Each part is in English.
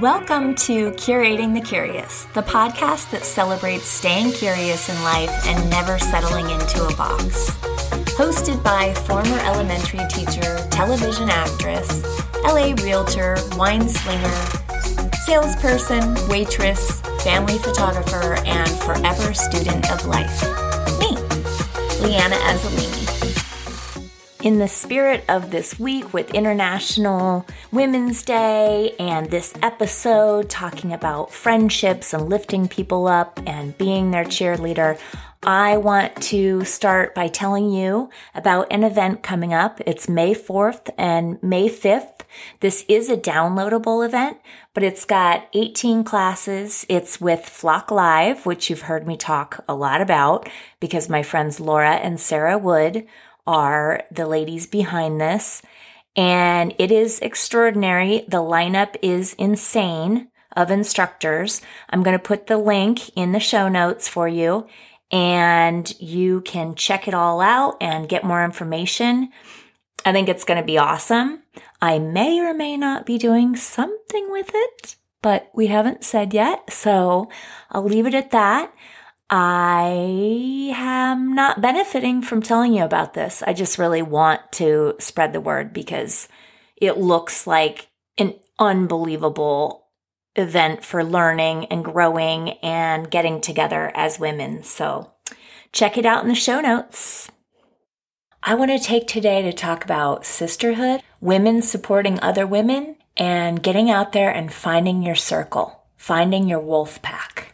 Welcome to Curating the Curious, the podcast that celebrates staying curious in life and never settling into a box. Hosted by former elementary teacher, television actress, LA realtor, wine slinger, salesperson, waitress, family photographer, and forever student of life. Me, Leanna Azzolini. In the spirit of this week with International Women's Day and this episode talking about friendships and lifting people up and being their cheerleader, I want to start by telling you about an event coming up. It's May 4th and May 5th. This is a downloadable event, but it's got 18 classes. It's with Flock Live, which you've heard me talk a lot about because my friends Laura and Sarah Wood are the ladies behind this. And it is extraordinary. The lineup is insane of instructors. I'm going to put the link in the show notes for you and you can check it all out and get more information. I think it's going to be awesome. I may or may not be doing something with it, but we haven't said yet. So I'll leave it at that. I am not benefiting from telling you about this. I just really want to spread the word because it looks like an unbelievable event for learning and growing and getting together as women. So check it out in the show notes. I want to take today to talk about sisterhood, women supporting other women, and getting out there and finding your circle, finding your wolf pack.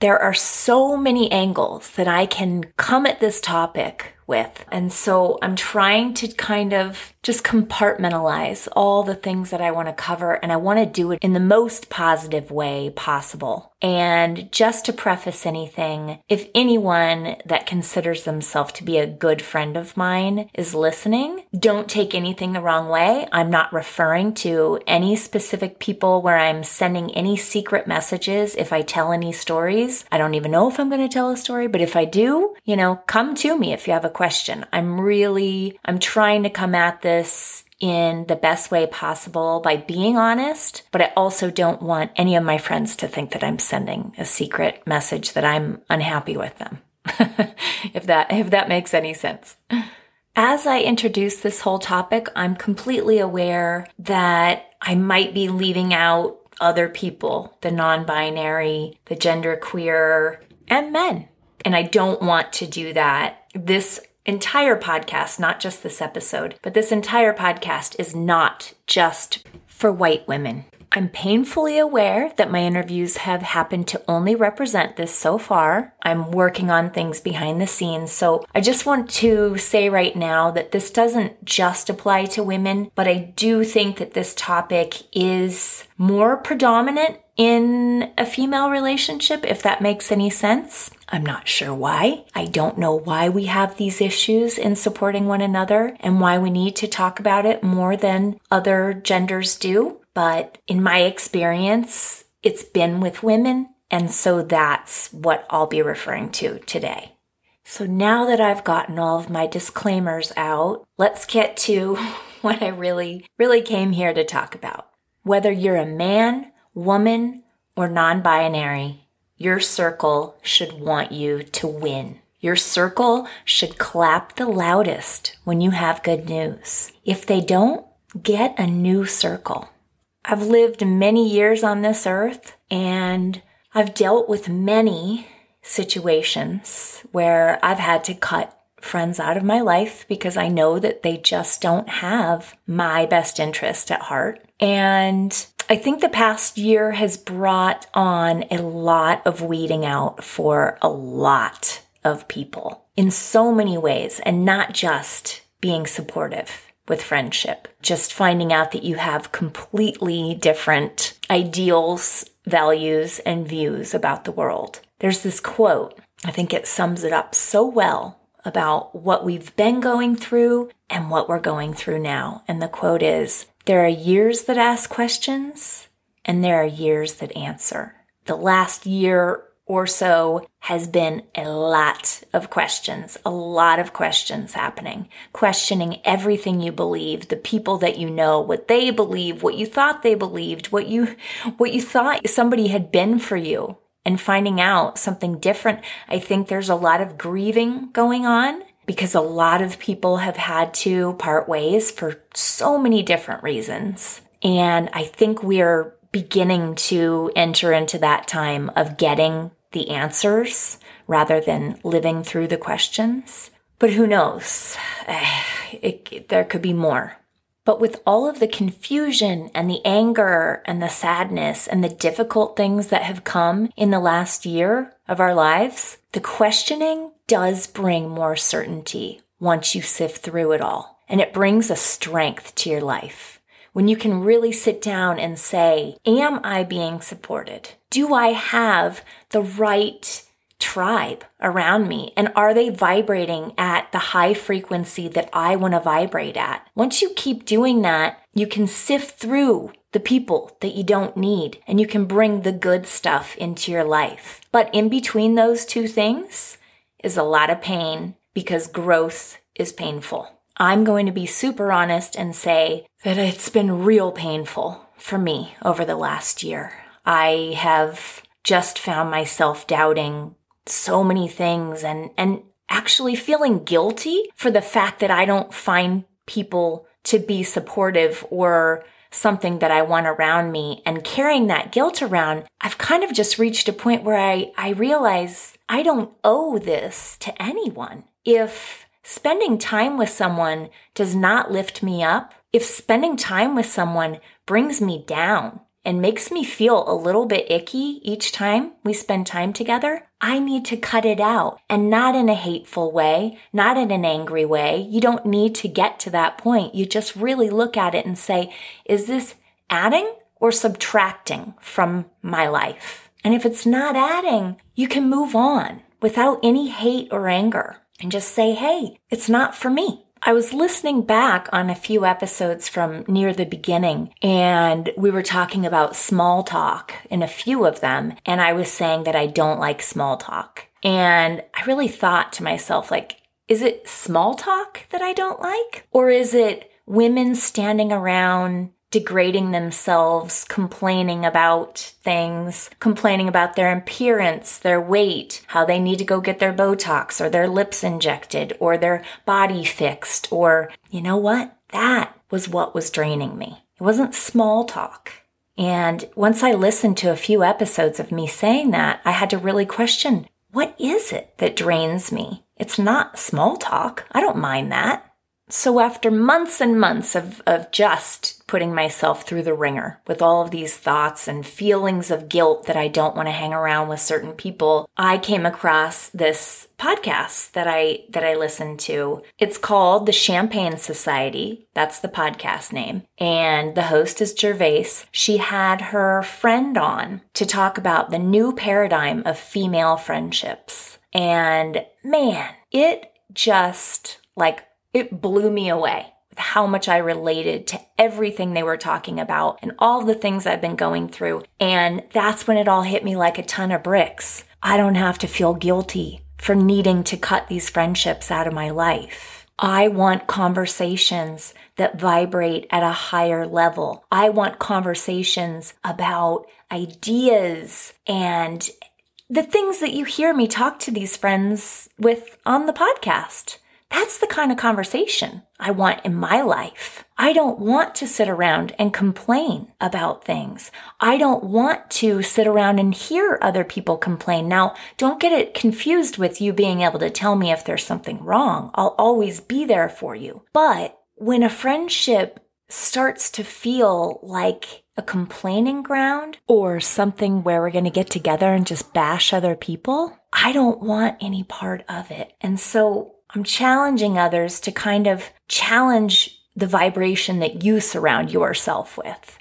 There are so many angles that I can come at this topic with. And so I'm trying to kind of just compartmentalize all the things that I want to cover and I want to do it in the most positive way possible. And just to preface anything, if anyone that considers themselves to be a good friend of mine is listening, don't take anything the wrong way. I'm not referring to any specific people where I'm sending any secret messages if I tell any stories. I don't even know if I'm going to tell a story, but if I do, you know, come to me if you have a question. I'm really, I'm trying to come at this in the best way possible by being honest, but I also don't want any of my friends to think that I'm sending a secret message that I'm unhappy with them. if that, if that makes any sense. As I introduce this whole topic, I'm completely aware that I might be leaving out other people, the non-binary, the genderqueer, and men. And I don't want to do that. This entire podcast, not just this episode, but this entire podcast is not just for white women. I'm painfully aware that my interviews have happened to only represent this so far. I'm working on things behind the scenes. So I just want to say right now that this doesn't just apply to women, but I do think that this topic is more predominant in a female relationship, if that makes any sense. I'm not sure why. I don't know why we have these issues in supporting one another and why we need to talk about it more than other genders do. But in my experience, it's been with women. And so that's what I'll be referring to today. So now that I've gotten all of my disclaimers out, let's get to what I really, really came here to talk about. Whether you're a man, woman, or non binary, your circle should want you to win. Your circle should clap the loudest when you have good news. If they don't, get a new circle. I've lived many years on this earth and I've dealt with many situations where I've had to cut friends out of my life because I know that they just don't have my best interest at heart. And I think the past year has brought on a lot of weeding out for a lot of people in so many ways and not just being supportive with friendship. Just finding out that you have completely different ideals, values, and views about the world. There's this quote. I think it sums it up so well about what we've been going through and what we're going through now. And the quote is, there are years that ask questions and there are years that answer. The last year or so has been a lot of questions, a lot of questions happening, questioning everything you believe, the people that you know, what they believe, what you thought they believed, what you, what you thought somebody had been for you and finding out something different. I think there's a lot of grieving going on because a lot of people have had to part ways for so many different reasons. And I think we're beginning to enter into that time of getting the answers rather than living through the questions. But who knows? It, it, there could be more. But with all of the confusion and the anger and the sadness and the difficult things that have come in the last year of our lives, the questioning does bring more certainty once you sift through it all. And it brings a strength to your life. When you can really sit down and say, Am I being supported? Do I have the right tribe around me? And are they vibrating at the high frequency that I want to vibrate at? Once you keep doing that, you can sift through the people that you don't need and you can bring the good stuff into your life. But in between those two things is a lot of pain because growth is painful. I'm going to be super honest and say that it's been real painful for me over the last year. I have just found myself doubting so many things and, and actually feeling guilty for the fact that I don't find people to be supportive or something that I want around me and carrying that guilt around, I've kind of just reached a point where I, I realize I don't owe this to anyone. If spending time with someone does not lift me up, if spending time with someone brings me down, and makes me feel a little bit icky each time we spend time together, I need to cut it out and not in a hateful way, not in an angry way. You don't need to get to that point. You just really look at it and say, is this adding or subtracting from my life? And if it's not adding, you can move on without any hate or anger and just say, hey, it's not for me. I was listening back on a few episodes from near the beginning and we were talking about small talk in a few of them. And I was saying that I don't like small talk. And I really thought to myself, like, is it small talk that I don't like? Or is it women standing around degrading themselves, complaining about things, complaining about their appearance, their weight, how they need to go get their Botox or their lips injected or their body fixed or, you know what? That was what was draining me. It wasn't small talk. And once I listened to a few episodes of me saying that, I had to really question, what is it that drains me? It's not small talk. I don't mind that. So after months and months of, of just putting myself through the ringer with all of these thoughts and feelings of guilt that I don't want to hang around with certain people, I came across this podcast that I, that I listened to. It's called the Champagne Society. That's the podcast name. And the host is Gervais. She had her friend on to talk about the new paradigm of female friendships. And man, it just like it blew me away with how much I related to everything they were talking about and all the things I've been going through. And that's when it all hit me like a ton of bricks. I don't have to feel guilty for needing to cut these friendships out of my life. I want conversations that vibrate at a higher level. I want conversations about ideas and the things that you hear me talk to these friends with on the podcast. That's the kind of conversation I want in my life. I don't want to sit around and complain about things. I don't want to sit around and hear other people complain. Now, don't get it confused with you being able to tell me if there's something wrong. I'll always be there for you. But when a friendship starts to feel like a complaining ground or something where we're going to get together and just bash other people, I don't want any part of it. And so I'm challenging others to kind of challenge the vibration that you surround yourself with.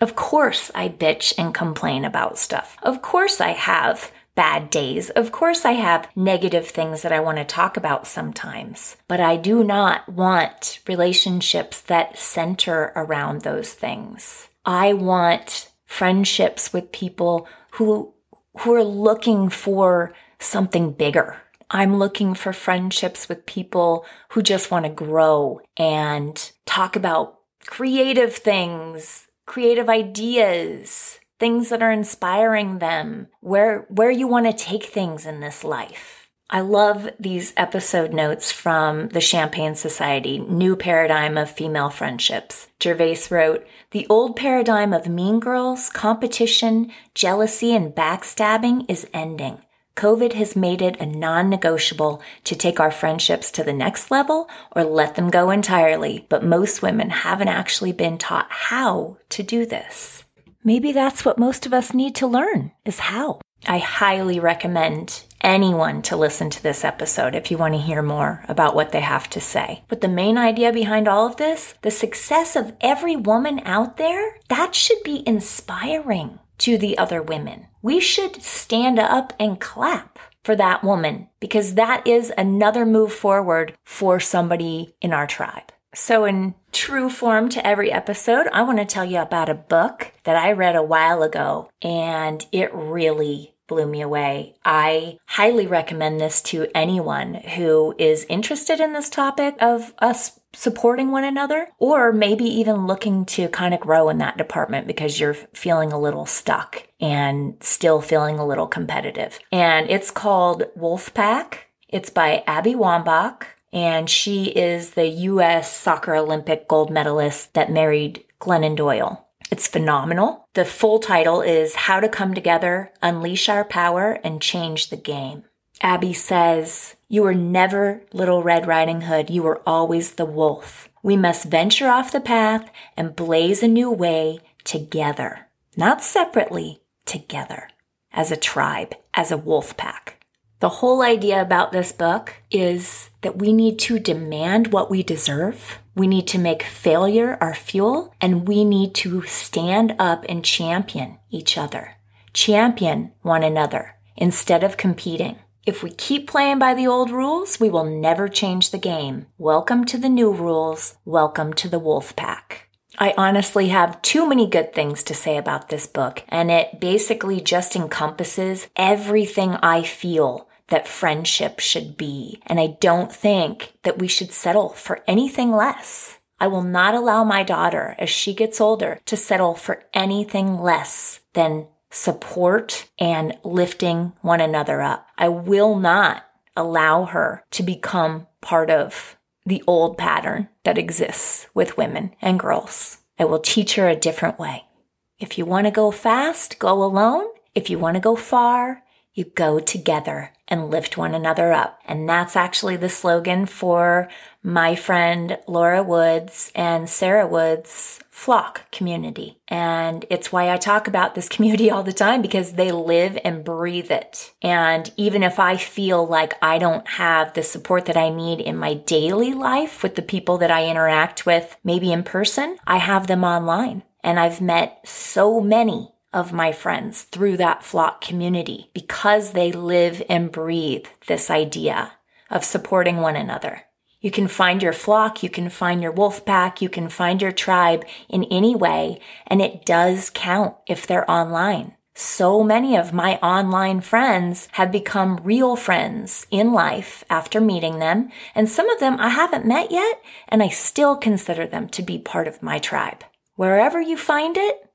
Of course, I bitch and complain about stuff. Of course, I have bad days. Of course, I have negative things that I want to talk about sometimes, but I do not want relationships that center around those things. I want friendships with people who who are looking for something bigger. I'm looking for friendships with people who just want to grow and talk about creative things, creative ideas, things that are inspiring them, where, where you want to take things in this life. I love these episode notes from the Champagne Society, New Paradigm of Female Friendships. Gervais wrote, The old paradigm of mean girls, competition, jealousy, and backstabbing is ending. COVID has made it a non negotiable to take our friendships to the next level or let them go entirely, but most women haven't actually been taught how to do this. Maybe that's what most of us need to learn is how. I highly recommend anyone to listen to this episode if you want to hear more about what they have to say. But the main idea behind all of this, the success of every woman out there, that should be inspiring to the other women. We should stand up and clap for that woman because that is another move forward for somebody in our tribe. So, in true form to every episode, I want to tell you about a book that I read a while ago and it really blew me away. I highly recommend this to anyone who is interested in this topic of us supporting one another, or maybe even looking to kind of grow in that department because you're feeling a little stuck and still feeling a little competitive. And it's called Wolfpack. It's by Abby Wambach, and she is the U.S. Soccer Olympic gold medalist that married Glennon Doyle. It's phenomenal. The full title is How to Come Together, Unleash Our Power, and Change the Game. Abby says, You were never Little Red Riding Hood. You were always the wolf. We must venture off the path and blaze a new way together, not separately, together, as a tribe, as a wolf pack. The whole idea about this book is that we need to demand what we deserve. We need to make failure our fuel and we need to stand up and champion each other, champion one another instead of competing. If we keep playing by the old rules, we will never change the game. Welcome to the new rules. Welcome to the wolf pack. I honestly have too many good things to say about this book, and it basically just encompasses everything I feel that friendship should be. And I don't think that we should settle for anything less. I will not allow my daughter, as she gets older, to settle for anything less than support and lifting one another up. I will not allow her to become part of the old pattern that exists with women and girls. I will teach her a different way. If you want to go fast, go alone. If you want to go far, you go together and lift one another up. And that's actually the slogan for my friend Laura Woods and Sarah Woods flock community. And it's why I talk about this community all the time because they live and breathe it. And even if I feel like I don't have the support that I need in my daily life with the people that I interact with, maybe in person, I have them online. And I've met so many of my friends through that flock community because they live and breathe this idea of supporting one another. You can find your flock, you can find your wolf pack, you can find your tribe in any way, and it does count if they're online. So many of my online friends have become real friends in life after meeting them, and some of them I haven't met yet, and I still consider them to be part of my tribe. Wherever you find it,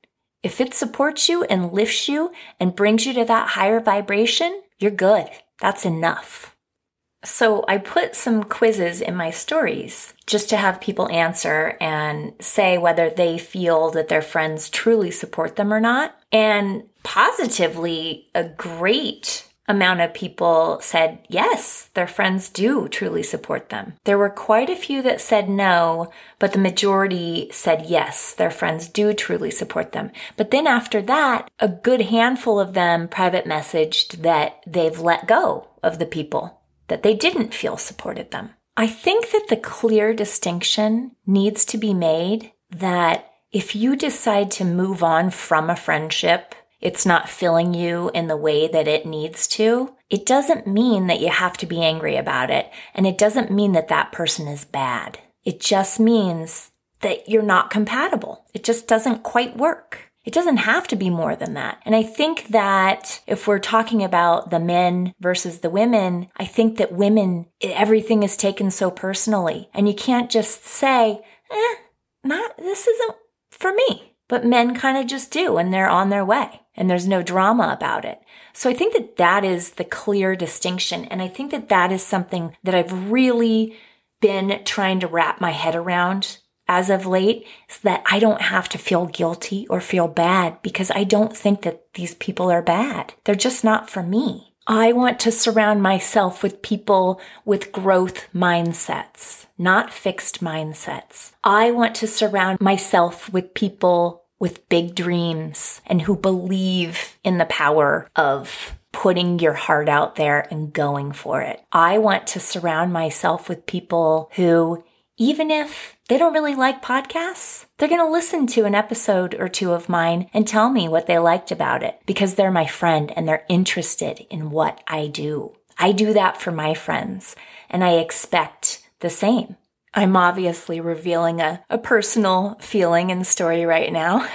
if it supports you and lifts you and brings you to that higher vibration, you're good. That's enough. So I put some quizzes in my stories just to have people answer and say whether they feel that their friends truly support them or not. And positively, a great amount of people said yes, their friends do truly support them. There were quite a few that said no, but the majority said yes, their friends do truly support them. But then after that, a good handful of them private messaged that they've let go of the people that they didn't feel supported them. I think that the clear distinction needs to be made that if you decide to move on from a friendship it's not filling you in the way that it needs to, it doesn't mean that you have to be angry about it. And it doesn't mean that that person is bad. It just means that you're not compatible. It just doesn't quite work. It doesn't have to be more than that. And I think that if we're talking about the men versus the women, I think that women, everything is taken so personally. And you can't just say, eh, not, this isn't for me. But men kind of just do and they're on their way and there's no drama about it. So I think that that is the clear distinction. And I think that that is something that I've really been trying to wrap my head around as of late is that I don't have to feel guilty or feel bad because I don't think that these people are bad. They're just not for me. I want to surround myself with people with growth mindsets, not fixed mindsets. I want to surround myself with people with big dreams and who believe in the power of putting your heart out there and going for it. I want to surround myself with people who, even if they don't really like podcasts, they're going to listen to an episode or two of mine and tell me what they liked about it because they're my friend and they're interested in what I do. I do that for my friends and I expect the same. I'm obviously revealing a, a personal feeling and story right now,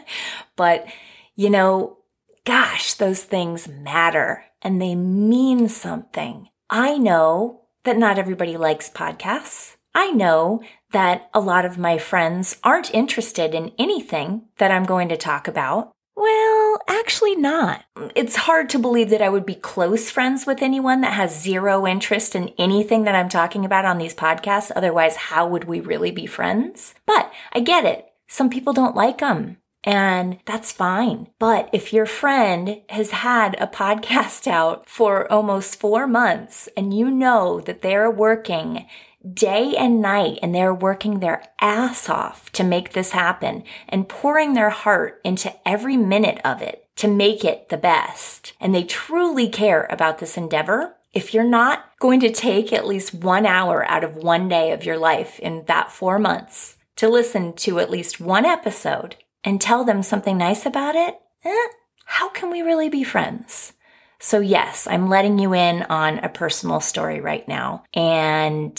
but you know, gosh, those things matter and they mean something. I know that not everybody likes podcasts. I know that a lot of my friends aren't interested in anything that I'm going to talk about. Well, actually not. It's hard to believe that I would be close friends with anyone that has zero interest in anything that I'm talking about on these podcasts. Otherwise, how would we really be friends? But I get it. Some people don't like them. And that's fine. But if your friend has had a podcast out for almost four months and you know that they're working day and night and they're working their ass off to make this happen and pouring their heart into every minute of it to make it the best. And they truly care about this endeavor. If you're not going to take at least one hour out of one day of your life in that four months to listen to at least one episode and tell them something nice about it, eh, how can we really be friends? So yes, I'm letting you in on a personal story right now. And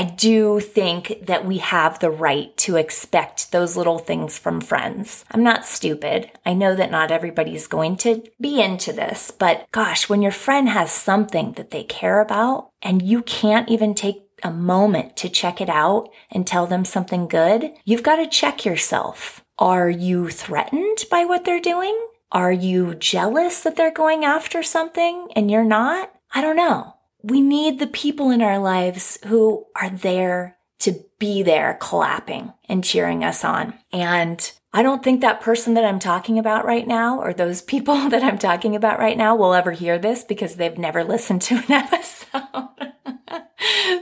I do think that we have the right to expect those little things from friends. I'm not stupid. I know that not everybody's going to be into this, but gosh, when your friend has something that they care about and you can't even take a moment to check it out and tell them something good, you've got to check yourself. Are you threatened by what they're doing? Are you jealous that they're going after something and you're not? I don't know we need the people in our lives who are there to be there clapping and cheering us on. And I don't think that person that I'm talking about right now or those people that I'm talking about right now will ever hear this because they've never listened to an episode.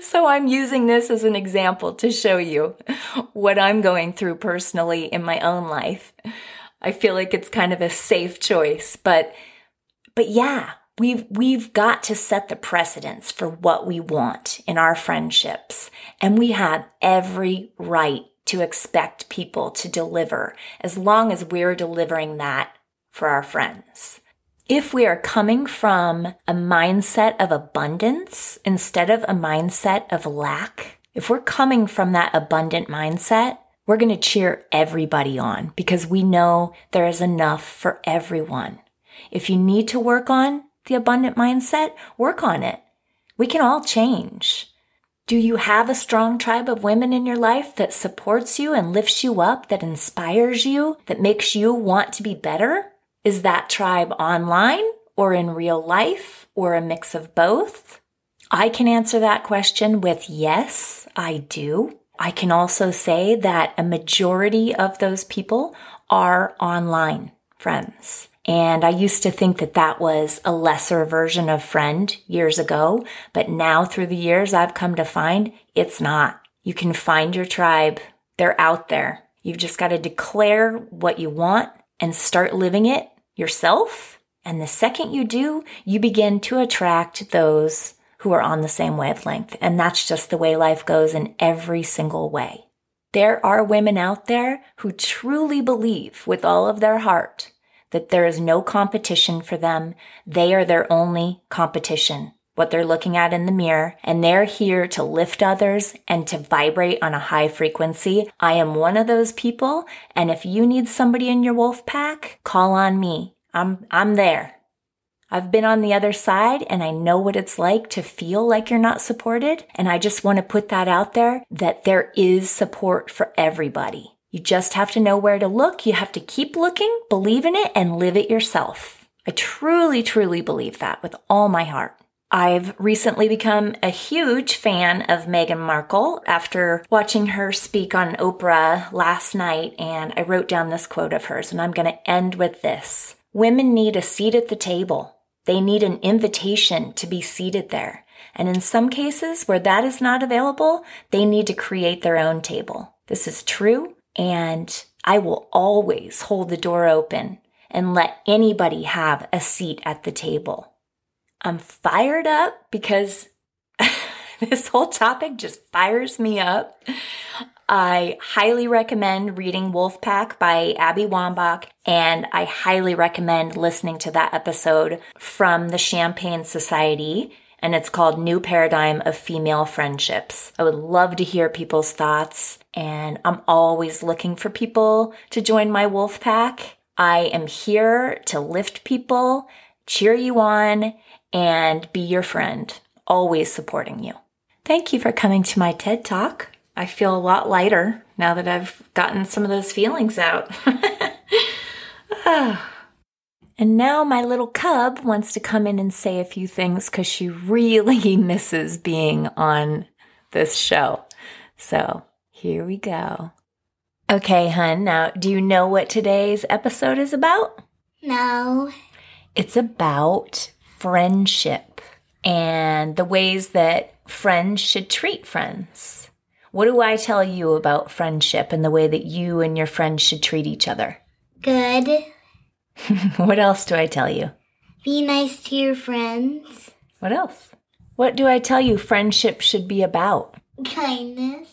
so I'm using this as an example to show you what I'm going through personally in my own life. I feel like it's kind of a safe choice, but but yeah, We've, we've got to set the precedence for what we want in our friendships. And we have every right to expect people to deliver as long as we're delivering that for our friends. If we are coming from a mindset of abundance instead of a mindset of lack, if we're coming from that abundant mindset, we're going to cheer everybody on because we know there is enough for everyone. If you need to work on the abundant mindset, work on it. We can all change. Do you have a strong tribe of women in your life that supports you and lifts you up, that inspires you, that makes you want to be better? Is that tribe online or in real life or a mix of both? I can answer that question with yes, I do. I can also say that a majority of those people are online friends. And I used to think that that was a lesser version of friend years ago, but now through the years, I've come to find it's not. You can find your tribe. They're out there. You've just got to declare what you want and start living it yourself. And the second you do, you begin to attract those who are on the same wavelength. And that's just the way life goes in every single way. There are women out there who truly believe with all of their heart that there is no competition for them. They are their only competition. what they're looking at in the mirror, and they're here to lift others and to vibrate on a high frequency. I am one of those people, and if you need somebody in your wolf pack, call on me. I'm, I'm there. I've been on the other side and I know what it's like to feel like you're not supported. And I just want to put that out there that there is support for everybody. You just have to know where to look. You have to keep looking, believe in it, and live it yourself. I truly, truly believe that with all my heart. I've recently become a huge fan of Meghan Markle after watching her speak on Oprah last night, and I wrote down this quote of hers, and I'm going to end with this. Women need a seat at the table. They need an invitation to be seated there. And in some cases where that is not available, they need to create their own table. This is true, and I will always hold the door open and let anybody have a seat at the table. I'm fired up because this whole topic just fires me up. I highly recommend reading Wolfpack by Abby Wambach, and I highly recommend listening to that episode from the Champagne Society, and it's called New Paradigm of Female Friendships. I would love to hear people's thoughts, and I'm always looking for people to join my wolf pack. I am here to lift people, cheer you on, and be your friend, always supporting you. Thank you for coming to my TED Talk. I feel a lot lighter now that I've gotten some of those feelings out. Ah. And now my little cub wants to come in and say a few things because she really misses being on this show. So here we go. Okay, hun, now do you know what today's episode is about? No. It's about friendship and the ways that friends should treat friends. What do I tell you about friendship and the way that you and your friends should treat each other? Good. what else do I tell you? Be nice to your friends. What else? What do I tell you friendship should be about? Kindness.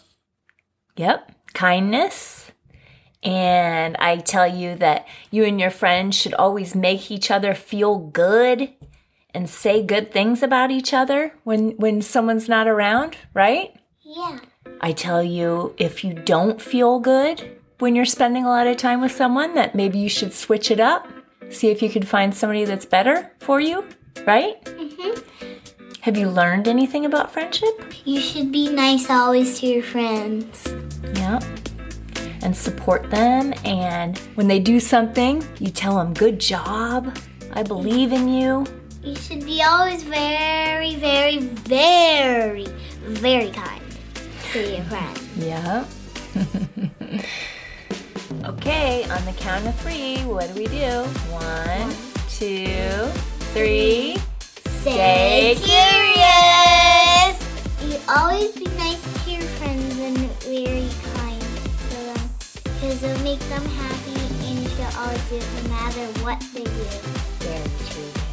Yep, kindness. And I tell you that you and your friends should always make each other feel good and say good things about each other when when someone's not around, right? Yeah. I tell you if you don't feel good when you're spending a lot of time with someone that maybe you should switch it up. See if you can find somebody that's better for you, right? Mhm. Have you learned anything about friendship? You should be nice always to your friends. Yeah. And support them and when they do something, you tell them good job. I believe in you. You should be always very, very, very, very kind to your friends. Yeah. okay, on the count of three, what do we do? One, two, three. Stay curious. You always be nice to your friends and very kind to them because it'll make them happy and you should always do it no matter what they do. Very true.